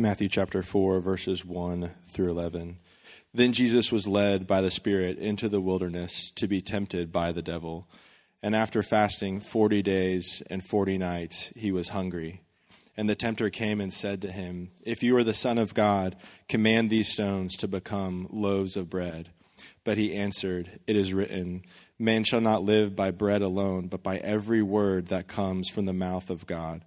Matthew chapter 4, verses 1 through 11. Then Jesus was led by the Spirit into the wilderness to be tempted by the devil. And after fasting 40 days and 40 nights, he was hungry. And the tempter came and said to him, If you are the Son of God, command these stones to become loaves of bread. But he answered, It is written, Man shall not live by bread alone, but by every word that comes from the mouth of God.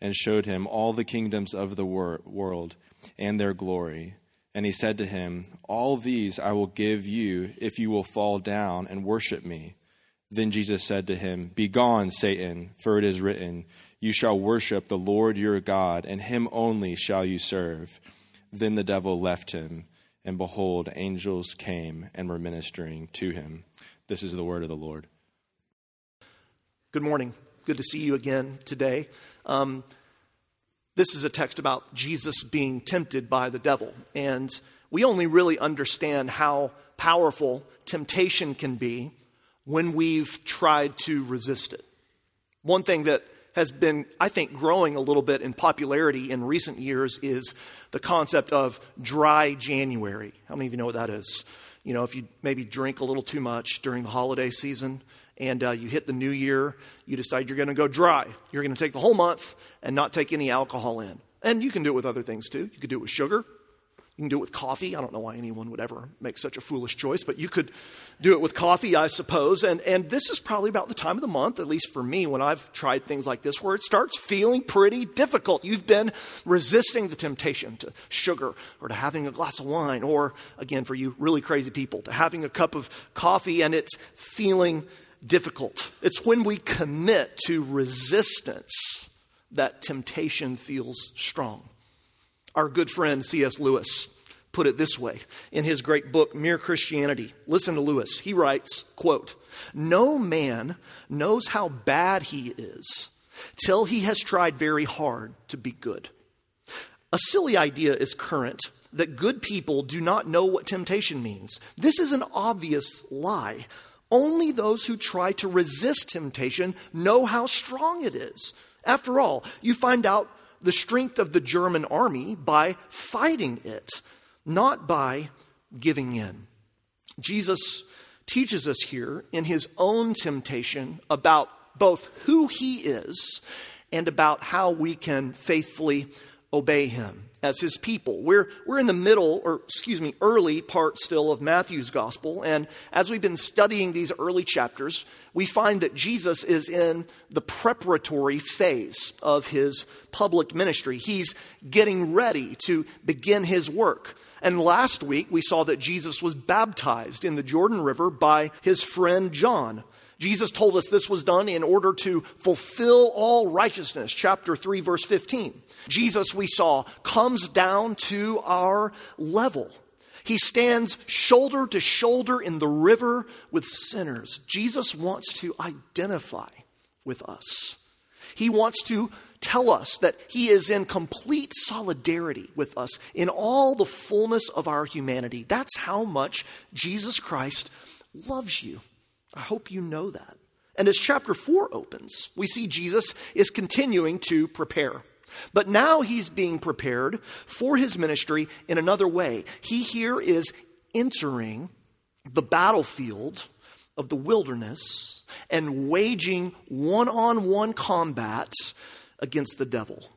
and showed him all the kingdoms of the wor- world and their glory. And he said to him, All these I will give you if you will fall down and worship me. Then Jesus said to him, Begone, Satan, for it is written, You shall worship the Lord your God, and him only shall you serve. Then the devil left him, and behold, angels came and were ministering to him. This is the word of the Lord. Good morning. Good to see you again today. Um, this is a text about Jesus being tempted by the devil. And we only really understand how powerful temptation can be when we've tried to resist it. One thing that has been, I think, growing a little bit in popularity in recent years is the concept of dry January. How many of you know what that is? You know, if you maybe drink a little too much during the holiday season, and uh, you hit the new year, you decide you're going to go dry. You're going to take the whole month and not take any alcohol in. And you can do it with other things too. You could do it with sugar. You can do it with coffee. I don't know why anyone would ever make such a foolish choice, but you could do it with coffee, I suppose. And, and this is probably about the time of the month, at least for me, when I've tried things like this, where it starts feeling pretty difficult. You've been resisting the temptation to sugar or to having a glass of wine, or again, for you really crazy people, to having a cup of coffee and it's feeling difficult. It's when we commit to resistance that temptation feels strong. Our good friend C.S. Lewis put it this way in his great book Mere Christianity. Listen to Lewis. He writes, quote, "No man knows how bad he is till he has tried very hard to be good." A silly idea is current that good people do not know what temptation means. This is an obvious lie. Only those who try to resist temptation know how strong it is. After all, you find out the strength of the German army by fighting it, not by giving in. Jesus teaches us here in his own temptation about both who he is and about how we can faithfully obey him as his people. We're, we're in the middle, or excuse me, early part still of Matthew's gospel. And as we've been studying these early chapters, we find that Jesus is in the preparatory phase of his public ministry. He's getting ready to begin his work. And last week, we saw that Jesus was baptized in the Jordan River by his friend John. Jesus told us this was done in order to fulfill all righteousness, chapter 3, verse 15. Jesus, we saw, comes down to our level. He stands shoulder to shoulder in the river with sinners. Jesus wants to identify with us. He wants to tell us that He is in complete solidarity with us in all the fullness of our humanity. That's how much Jesus Christ loves you. I hope you know that. And as chapter 4 opens, we see Jesus is continuing to prepare. But now he's being prepared for his ministry in another way. He here is entering the battlefield of the wilderness and waging one on one combat against the devil.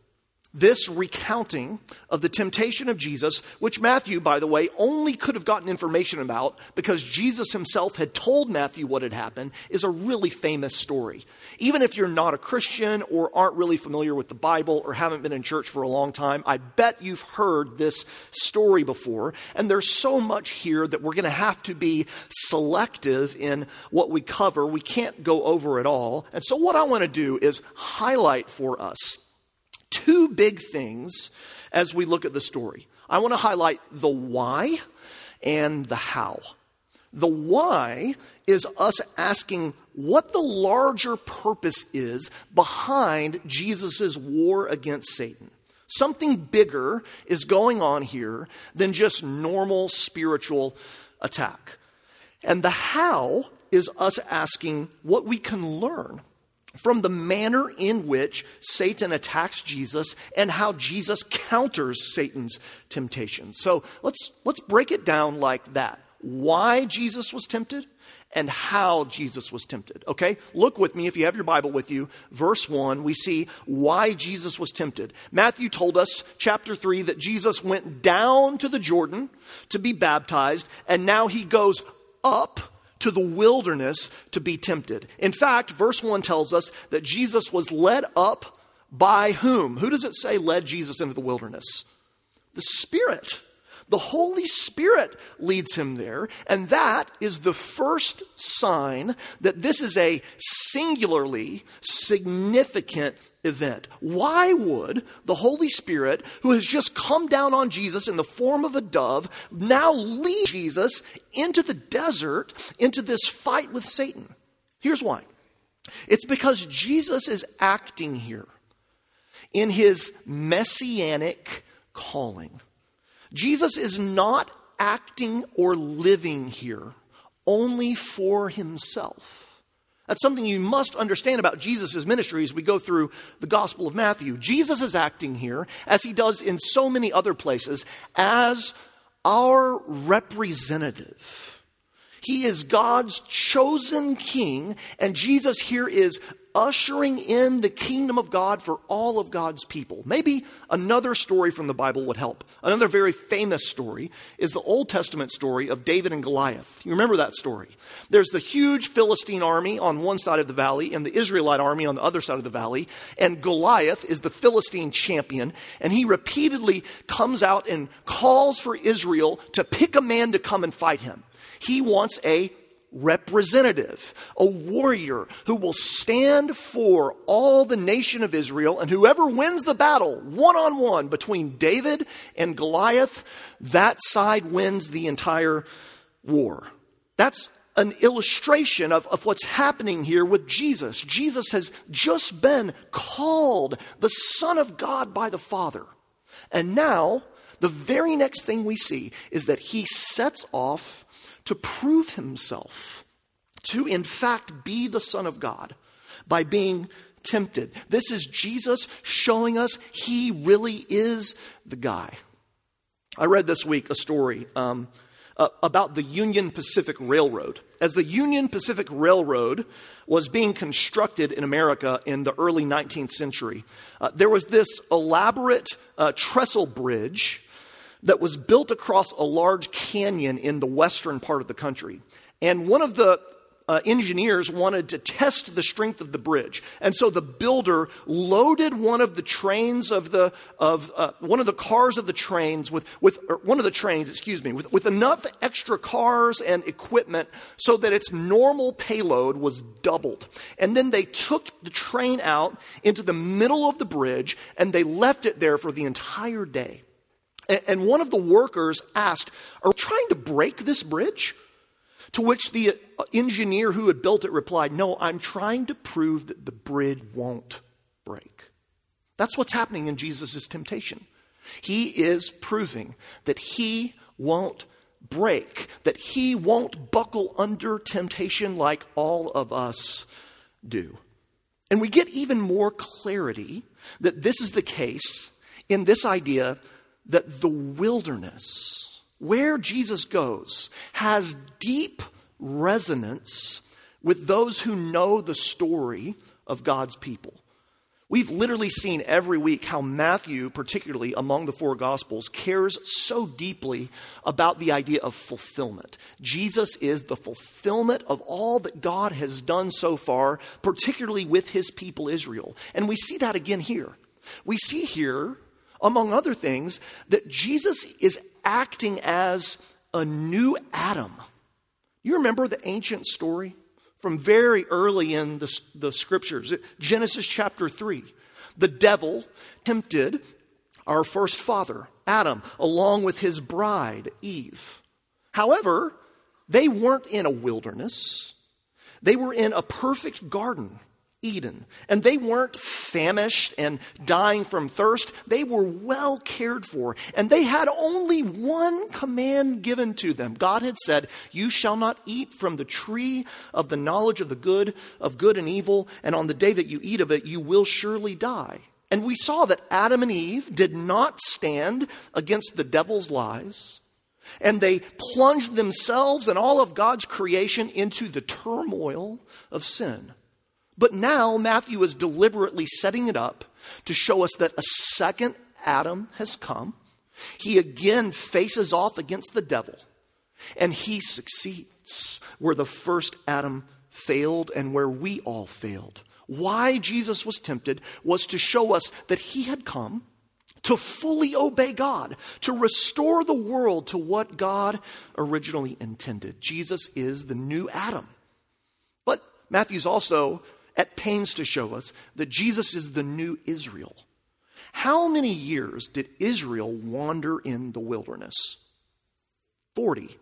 This recounting of the temptation of Jesus, which Matthew, by the way, only could have gotten information about because Jesus himself had told Matthew what had happened, is a really famous story. Even if you're not a Christian or aren't really familiar with the Bible or haven't been in church for a long time, I bet you've heard this story before. And there's so much here that we're going to have to be selective in what we cover. We can't go over it all. And so, what I want to do is highlight for us two big things as we look at the story. I want to highlight the why and the how. The why is us asking what the larger purpose is behind Jesus' war against Satan. Something bigger is going on here than just normal spiritual attack. And the how is us asking what we can learn from the manner in which Satan attacks Jesus and how Jesus counters Satan's temptations. So let's, let's break it down like that. Why Jesus was tempted and how Jesus was tempted. Okay? Look with me if you have your Bible with you. Verse 1, we see why Jesus was tempted. Matthew told us, chapter 3, that Jesus went down to the Jordan to be baptized, and now he goes up to the wilderness to be tempted. In fact, verse 1 tells us that Jesus was led up by whom? Who does it say led Jesus into the wilderness? The Spirit. The Holy Spirit leads him there, and that is the first sign that this is a singularly significant event. Why would the Holy Spirit, who has just come down on Jesus in the form of a dove, now lead Jesus into the desert, into this fight with Satan? Here's why it's because Jesus is acting here in his messianic calling. Jesus is not acting or living here only for himself. That's something you must understand about Jesus' ministry as we go through the Gospel of Matthew. Jesus is acting here, as he does in so many other places, as our representative. He is God's chosen king, and Jesus here is ushering in the kingdom of God for all of God's people. Maybe another story from the Bible would help. Another very famous story is the Old Testament story of David and Goliath. You remember that story? There's the huge Philistine army on one side of the valley and the Israelite army on the other side of the valley, and Goliath is the Philistine champion, and he repeatedly comes out and calls for Israel to pick a man to come and fight him. He wants a representative, a warrior who will stand for all the nation of Israel, and whoever wins the battle one on one between David and Goliath, that side wins the entire war. That's an illustration of, of what's happening here with Jesus. Jesus has just been called the Son of God by the Father. And now, the very next thing we see is that he sets off to prove himself to, in fact, be the Son of God by being tempted. This is Jesus showing us he really is the guy. I read this week a story um, uh, about the Union Pacific Railroad. As the Union Pacific Railroad was being constructed in America in the early 19th century, uh, there was this elaborate uh, trestle bridge that was built across a large canyon in the western part of the country. And one of the uh, engineers wanted to test the strength of the bridge, and so the builder loaded one of the trains of the of uh, one of the cars of the trains with with one of the trains, excuse me, with, with enough extra cars and equipment so that its normal payload was doubled. And then they took the train out into the middle of the bridge and they left it there for the entire day. And one of the workers asked, Are we trying to break this bridge? To which the uh, engineer who had built it replied, No, I'm trying to prove that the bridge won't break. That's what's happening in Jesus' temptation. He is proving that he won't break, that he won't buckle under temptation like all of us do. And we get even more clarity that this is the case in this idea that the wilderness, where Jesus goes, has deep resonance with those who know the story of God's people. We've literally seen every week how Matthew, particularly among the four Gospels, cares so deeply about the idea of fulfillment. Jesus is the fulfillment of all that God has done so far, particularly with his people Israel. And we see that again here. We see here among other things, that Jesus is acting as a new Adam. You remember the ancient story from very early in the, the scriptures, Genesis chapter 3. The devil tempted our first father, Adam, along with his bride, Eve. However, they weren't in a wilderness, they were in a perfect garden Eden. And they weren't famished and dying from thirst. They were well cared for. And they had only one command given to them. God had said, You shall not eat from the tree of the knowledge of the good, of good and evil, and on the day that you eat of it, you will surely die. And we saw that Adam and Eve did not stand against the devil's lies. And they plunged themselves and all of God's creation into the turmoil of sin. But now Matthew is deliberately setting it up to show us that a second Adam has come. He again faces off against the devil, and he succeeds where the first Adam failed and where we all failed. Why Jesus was tempted was to show us that he had come to fully obey God, to restore the world to what God originally intended. Jesus is the new Adam. But Matthew's also at pains to show us that Jesus is the new Israel. How many years did Israel wander in the wilderness? 40.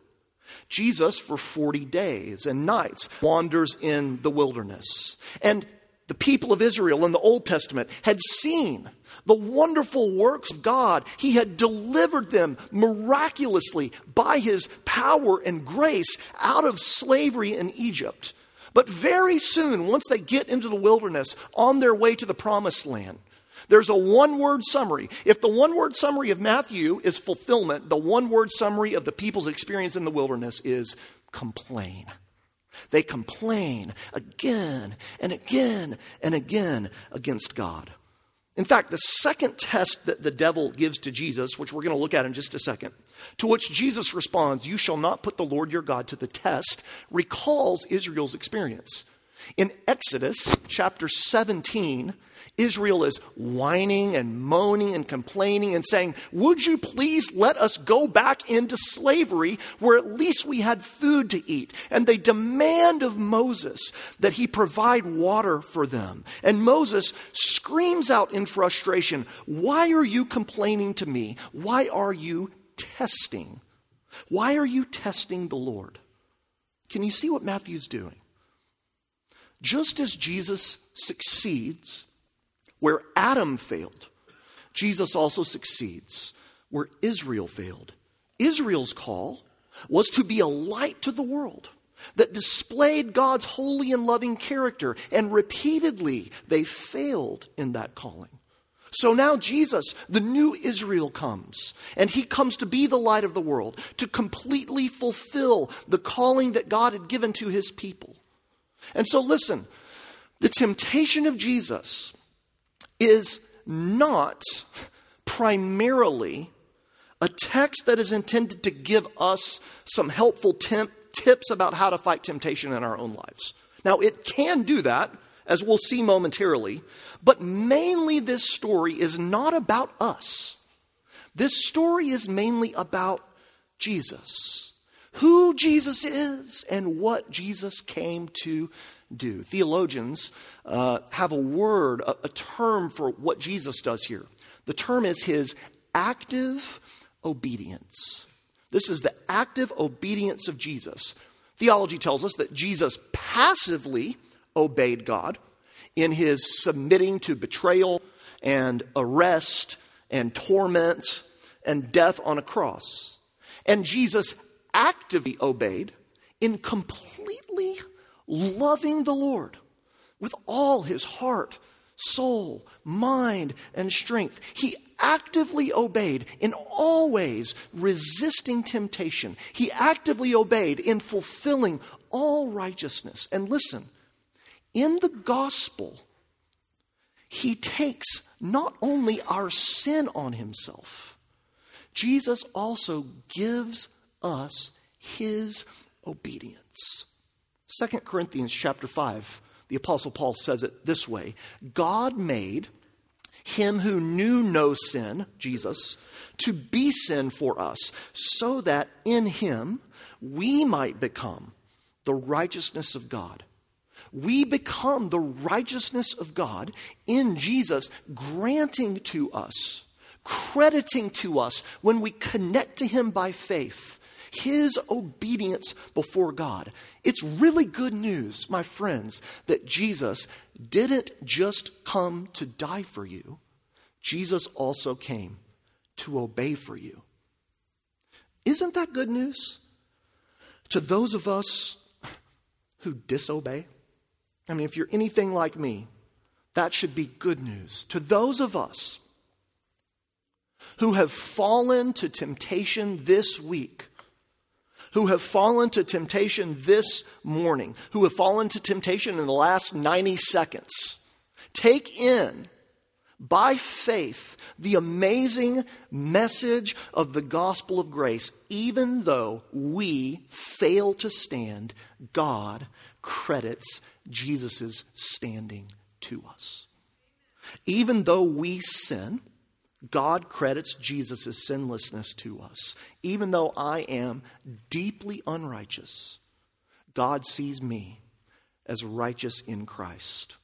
Jesus, for 40 days and nights, wanders in the wilderness. And the people of Israel in the Old Testament had seen the wonderful works of God. He had delivered them miraculously by his power and grace out of slavery in Egypt. But very soon, once they get into the wilderness on their way to the promised land, there's a one word summary. If the one word summary of Matthew is fulfillment, the one word summary of the people's experience in the wilderness is complain. They complain again and again and again against God. In fact, the second test that the devil gives to Jesus, which we're going to look at in just a second, to which Jesus responds, You shall not put the Lord your God to the test, recalls Israel's experience. In Exodus chapter 17, Israel is whining and moaning and complaining and saying, Would you please let us go back into slavery where at least we had food to eat? And they demand of Moses that he provide water for them. And Moses screams out in frustration, Why are you complaining to me? Why are you testing? Why are you testing the Lord? Can you see what Matthew's doing? Just as Jesus succeeds where Adam failed, Jesus also succeeds where Israel failed. Israel's call was to be a light to the world that displayed God's holy and loving character, and repeatedly they failed in that calling. So now Jesus, the new Israel, comes, and he comes to be the light of the world, to completely fulfill the calling that God had given to his people. And so, listen, the temptation of Jesus is not primarily a text that is intended to give us some helpful temp- tips about how to fight temptation in our own lives. Now, it can do that, as we'll see momentarily, but mainly this story is not about us. This story is mainly about Jesus, who Jesus is, and what Jesus came to do. Theologians uh, have a word, a, a term for what Jesus does here. The term is his active obedience. This is the active obedience of Jesus. Theology tells us that Jesus passively obeyed God in his submitting to betrayal and arrest and torment and death on a cross. And Jesus actively obeyed in completely loving the Lord with all his heart, soul, mind, and strength. He actively obeyed in all ways, resisting temptation. He actively obeyed in fulfilling all righteousness. And listen, in the gospel, he takes not only our sin on himself, Jesus also gives us his obedience. 2 Corinthians chapter 5, the apostle Paul says it this way, God made him who knew no sin, Jesus, to be sin for us, so that in him we might become the righteousness of God. We become the righteousness of God in Jesus, granting to us crediting to us when we connect to Him by faith his obedience before God. It's really good news, my friends, that Jesus didn't just come to die for you, Jesus also came to obey for you. Isn't that good news? To those of us who disobey, I mean, if you're anything like me, that should be good news. To those of us who have fallen to temptation this week, who have fallen to temptation this morning, who have fallen to temptation in the last 90 seconds, take in by faith the amazing message of the gospel of grace. Even though we fail to stand, God credits Jesus' standing to us. Even though we sin, God credits Jesus' sinlessness to us. Even though I am deeply unrighteous, God sees me as righteous in Christ.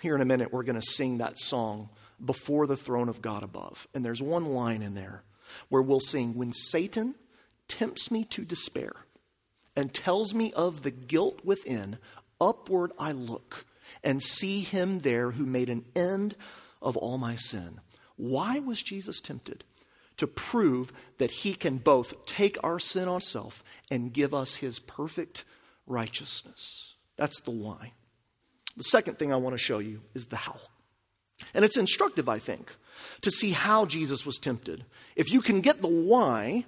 Here in a minute, we're going to sing that song, Before the Throne of God Above. And there's one line in there where we'll sing, When Satan tempts me to despair and tells me of the guilt within, upward I look and see him there who made an end of all my sin. Why was Jesus tempted? To prove that he can both take our sin on self and give us his perfect righteousness. That's the why. The second thing I want to show you is the how. And it's instructive, I think, to see how Jesus was tempted. If you can get the why,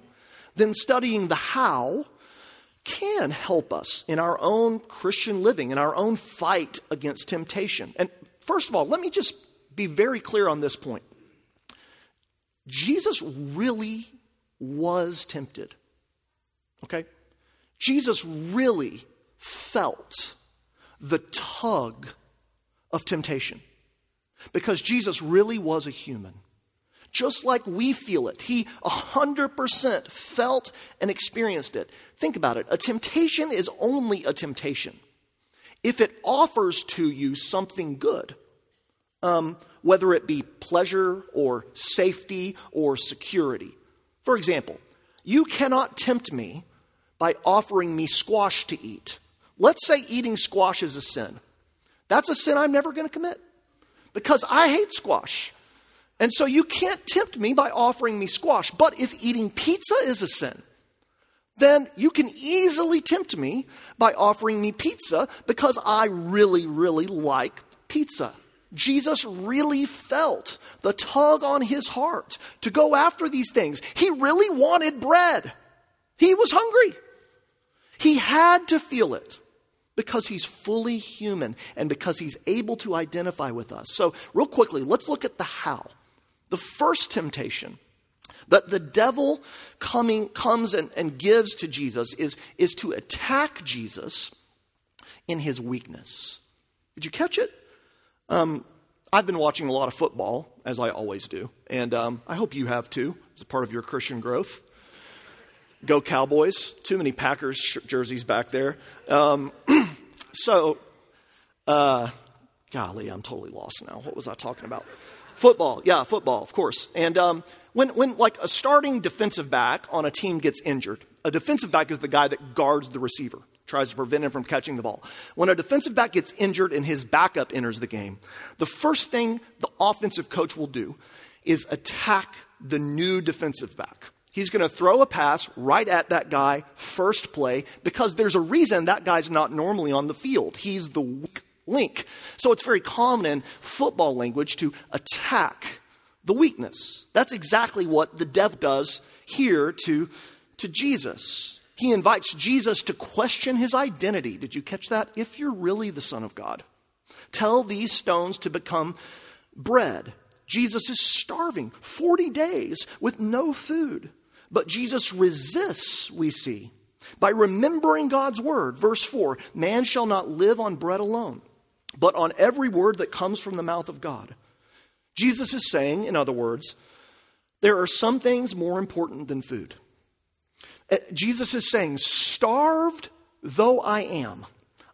then studying the how can help us in our own Christian living, in our own fight against temptation. And first of all, let me just be very clear on this point. Jesus really was tempted. Okay? Jesus really felt the tug of temptation because Jesus really was a human. Just like we feel it, he 100% felt and experienced it. Think about it. A temptation is only a temptation if it offers to you something good. Um, whether it be pleasure or safety or security. For example, you cannot tempt me by offering me squash to eat. Let's say eating squash is a sin. That's a sin I'm never going to commit because I hate squash. And so you can't tempt me by offering me squash. But if eating pizza is a sin, then you can easily tempt me by offering me pizza because I really, really like pizza. Jesus really felt the tug on his heart to go after these things. He really wanted bread. He was hungry. He had to feel it because he's fully human and because he's able to identify with us. So, real quickly, let's look at the how. The first temptation that the devil coming comes and, and gives to Jesus is, is to attack Jesus in his weakness. Did you catch it? Um, I've been watching a lot of football, as I always do, and um, I hope you have too, as a part of your Christian growth. Go Cowboys! Too many Packers jerseys back there. Um, so, uh, golly, I'm totally lost now. What was I talking about? Football, yeah, football, of course. And um, when, when like a starting defensive back on a team gets injured, a defensive back is the guy that guards the receiver tries to prevent him from catching the ball. When a defensive back gets injured and his backup enters the game, the first thing the offensive coach will do is attack the new defensive back. He's going to throw a pass right at that guy first play because there's a reason that guy's not normally on the field. He's the weak link. So it's very common in football language to attack the weakness. That's exactly what the devil does here to, to Jesus he invites Jesus to question his identity. Did you catch that? If you're really the Son of God, tell these stones to become bread. Jesus is starving 40 days with no food. But Jesus resists, we see, by remembering God's word. Verse 4 Man shall not live on bread alone, but on every word that comes from the mouth of God. Jesus is saying, in other words, there are some things more important than food. Uh, Jesus is saying, starved though I am,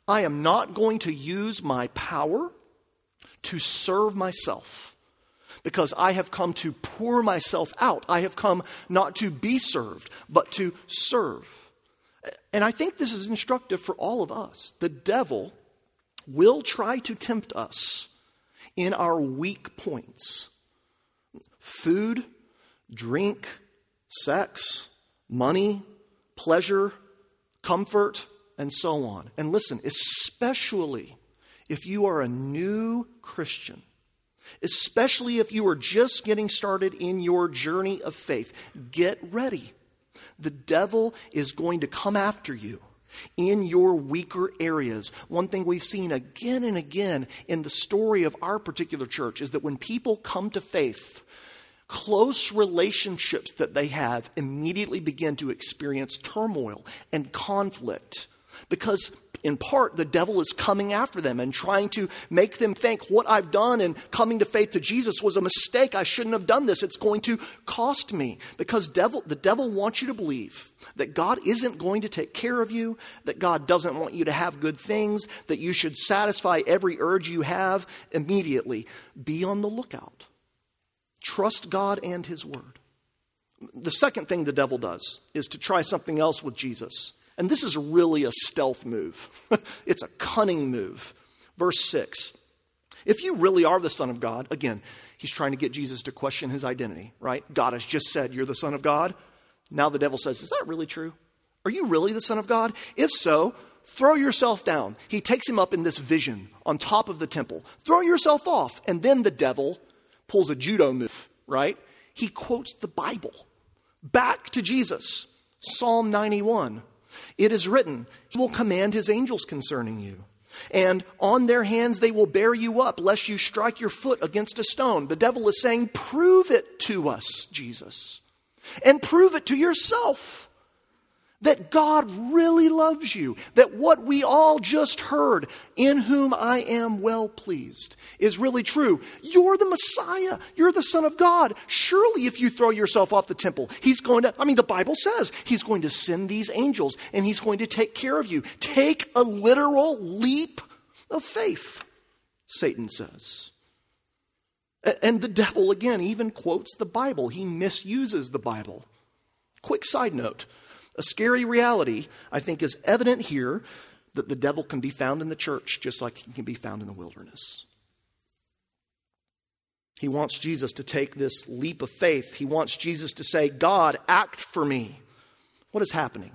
I am not going to use my power to serve myself because I have come to pour myself out. I have come not to be served, but to serve. And I think this is instructive for all of us. The devil will try to tempt us in our weak points food, drink, sex, money, pleasure, comfort, and so on. And listen, especially if you are a new Christian, especially if you are just getting started in your journey of faith, get ready. The devil is going to come after you in your weaker areas. One thing we've seen again and again in the story of our particular church is that when people come to faith, close relationships that they have immediately begin to experience turmoil and conflict because in part, the devil is coming after them and trying to make them think what I've done in coming to faith to Jesus was a mistake. I shouldn't have done this. It's going to cost me. Because devil, the devil wants you to believe that God isn't going to take care of you, that God doesn't want you to have good things, that you should satisfy every urge you have immediately. Be on the lookout. Trust God and His Word. The second thing the devil does is to try something else with Jesus. And this is really a stealth move, it's a cunning move. Verse 6 If you really are the Son of God, again, he's trying to get Jesus to question his identity, right? God has just said, You're the Son of God. Now the devil says, Is that really true? Are you really the Son of God? If so, throw yourself down. He takes him up in this vision on top of the temple. Throw yourself off. And then the devil pulls a judo move, right? He quotes the Bible back to Jesus. Psalm 91. It is written, He will command His angels concerning you. And on their hands they will bear you up, lest you strike your foot against a stone. The devil is saying, Prove it to us, Jesus. And prove it to yourself that God really loves you, that what we all just heard, in whom I am well pleased, is really true. You're the Messiah. You're the Son of God. Surely, if you throw yourself off the temple, He's going to, I mean, the Bible says He's going to send these angels and He's going to take care of you. Take a literal leap of faith, Satan says. And the devil, again, even quotes the Bible. He misuses the Bible. Quick side note a scary reality, I think, is evident here that the devil can be found in the church just like he can be found in the wilderness. He wants Jesus to take this leap of faith. He wants Jesus to say, God, act for me. What is happening?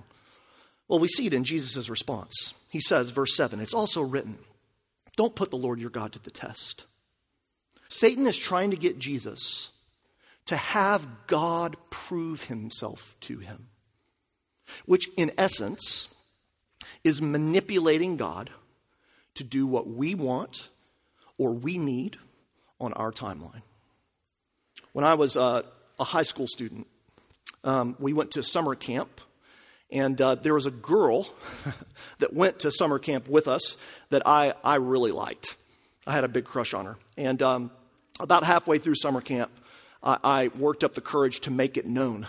Well, we see it in Jesus' response. He says, verse 7, it's also written, don't put the Lord your God to the test. Satan is trying to get Jesus to have God prove himself to him which in essence is manipulating God to do what we want or we need on our timeline. When I was uh, a high school student, um, we went to summer camp, and uh, there was a girl that went to summer camp with us that I, I really liked. I had a big crush on her. And um, about halfway through summer camp, I, I worked up the courage to make it known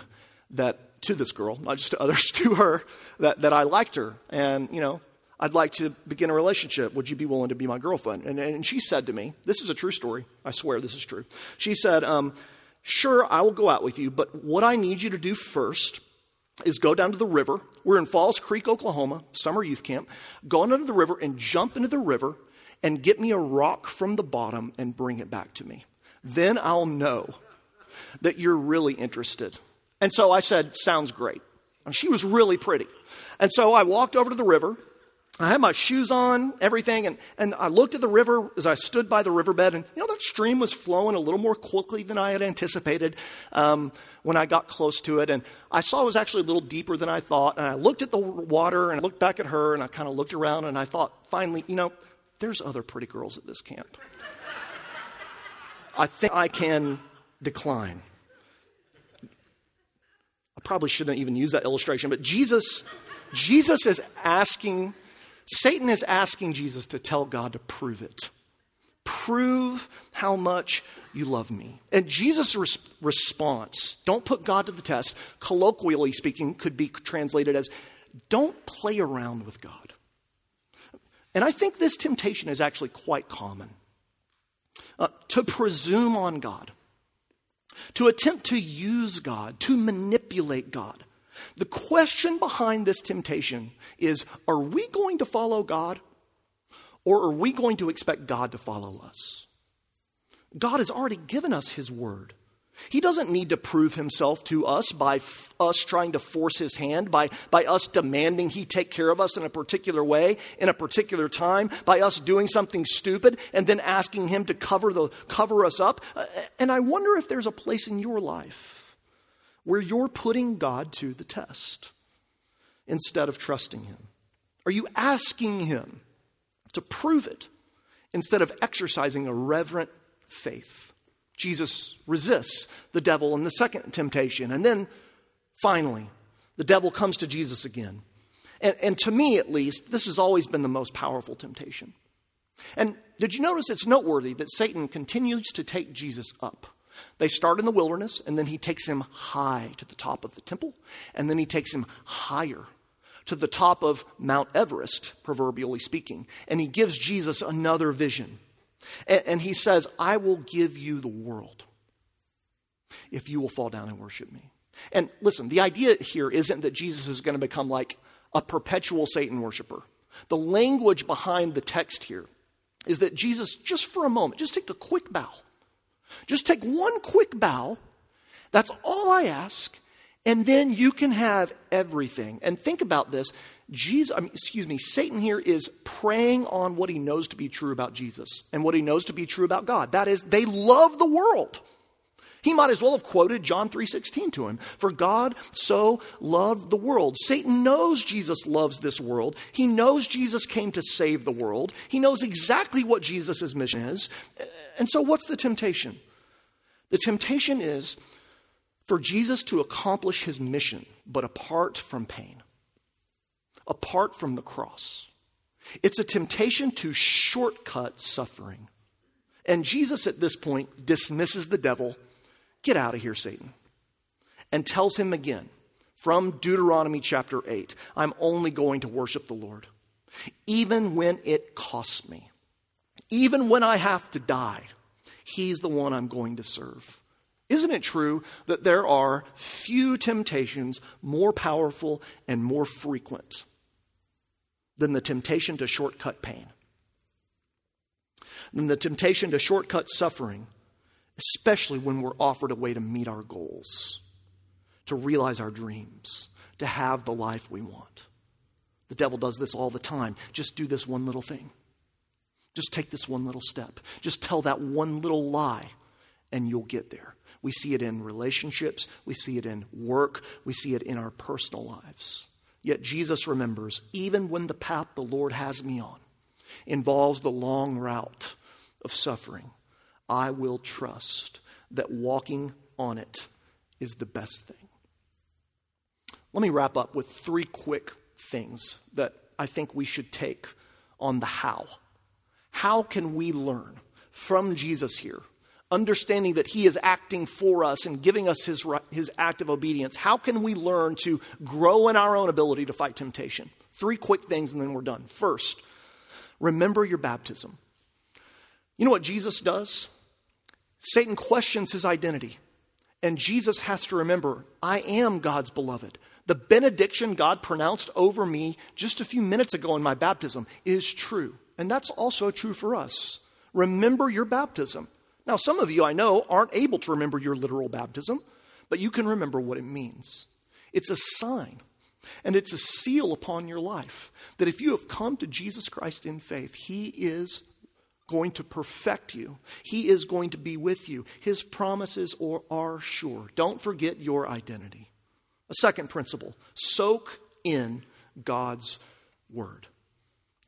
that to this girl, not just to others, to her, that, that I liked her. And, you know, I'd like to begin a relationship. Would you be willing to be my girlfriend? And, and she said to me, This is a true story. I swear this is true. She said, um, Sure, I will go out with you, but what I need you to do first is go down to the river. We're in Falls Creek, Oklahoma, summer youth camp. Go down to the river and jump into the river and get me a rock from the bottom and bring it back to me. Then I'll know that you're really interested. And so I said, Sounds great. And she was really pretty. And so I walked over to the river. I had my shoes on, everything, and, and I looked at the river as I stood by the riverbed, and you know, that stream was flowing a little more quickly than I had anticipated um, when I got close to it. And I saw it was actually a little deeper than I thought. And I looked at the water, and I looked back at her, and I kind of looked around, and I thought, finally, you know, there's other pretty girls at this camp. I think I can decline probably shouldn't even use that illustration, but Jesus, Jesus is asking, Satan is asking Jesus to tell God to prove it. Prove how much you love me. And Jesus' res- response, don't put God to the test, colloquially speaking, could be translated as don't play around with God. And I think this temptation is actually quite common uh, to presume on God to attempt to use God, to manipulate God. The question behind this temptation is are we going to follow God or are we going to expect God to follow us? God has already given us His word. He doesn't need to prove himself to us by f- us trying to force his hand, by, by us demanding he take care of us in a particular way, in a particular time, by us doing something stupid and then asking him to cover, the, cover us up. Uh, and I wonder if there's a place in your life where you're putting God to the test instead of trusting him. Are you asking him to prove it instead of exercising a reverent faith? Jesus resists the devil in the second temptation. And then finally, the devil comes to Jesus again. And, and, to me, at least, this has always been the most powerful temptation. And did you notice it's noteworthy that Satan continues to take Jesus up? They start in the wilderness, and then he takes him high to the top of the temple, and then he takes him higher to the top of Mount Everest, proverbially speaking. And he gives Jesus another vision. And, and he says, I will give you the world if you will fall down and worship me. And listen, the idea here isn't that Jesus is going to become like a perpetual Satan worshiper. The language behind the text here is that Jesus, just for a moment, just take a quick bow. Just take one quick bow. That's all I ask. And then you can have everything. And think about this. Jesus, I mean, excuse me, Satan here is preying on what he knows to be true about Jesus and what he knows to be true about God. That is, they love the world. He might as well have quoted John 3:16 to him. For God so loved the world. Satan knows Jesus loves this world. He knows Jesus came to save the world. He knows exactly what Jesus' mission is. And so what's the temptation? The temptation is for Jesus to accomplish his mission, but apart from pain apart from the cross. It's a temptation to shortcut suffering. And Jesus at this point dismisses the devil get out of here, Satan, and tells him again from Deuteronomy chapter 8 I'm only going to worship the Lord, even when it costs me, even when I have to die. He's the one I'm going to serve. Isn't it true that there are few temptations more powerful and more frequent than the temptation to shortcut pain, than the temptation to shortcut suffering, especially when we're offered a way to meet our goals, to realize our dreams, to have the life we want. The devil does this all the time. Just do this one little thing. Just take this one little step. Just tell that one little lie, and you'll get there. We see it in relationships, we see it in work, we see it in our personal lives. Yet Jesus remembers, even when the path the Lord has me on involves the long route of suffering, I will trust that walking on it is the best thing. Let me wrap up with three quick things that I think we should take on the how. How can we learn from Jesus here understanding that He is acting for us and giving us His, his act of obedience, how can we learn to grow in our own ability to fight temptation? Three quick things and then we're done. First, remember your baptism. You know what Jesus does? Satan questions his identity. And Jesus has to remember, I am God's beloved. The benediction God pronounced over me just a few minutes ago in my baptism is true. And that's also true for us. Remember your baptism. Now, some of you I know aren't able to remember your literal baptism, but you can remember what it means. It's a sign and it's a seal upon your life that if you have come to Jesus Christ in faith, He is going to perfect you. He is going to be with you. His promises are sure. Don't forget your identity. A second principle soak in God's word.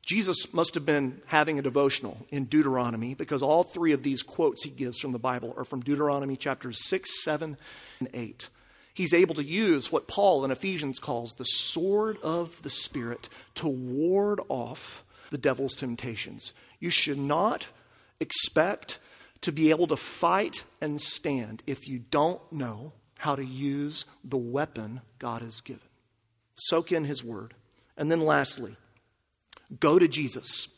Jesus must have been having a devotional in Deuteronomy because all three of these quotes he gives from the Bible are from Deuteronomy chapters 6, 7, and 8. He's able to use what Paul in Ephesians calls the sword of the Spirit to ward off the devil's temptations. You should not expect to be able to fight and stand if you don't know how to use the weapon God has given. Soak in his word. And then lastly, Go to Jesus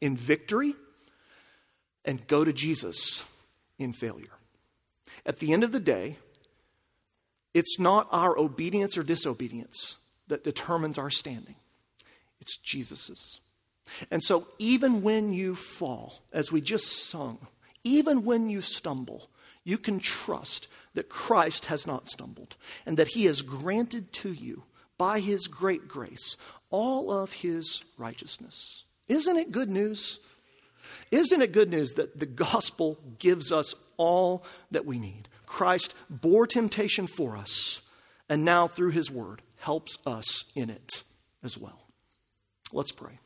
in victory and go to Jesus in failure. At the end of the day, it's not our obedience or disobedience that determines our standing, it's Jesus's. And so, even when you fall, as we just sung, even when you stumble, you can trust that Christ has not stumbled and that he has granted to you, by his great grace, all of his righteousness. Isn't it good news? Isn't it good news that the gospel gives us all that we need? Christ bore temptation for us, and now through his word helps us in it as well. Let's pray.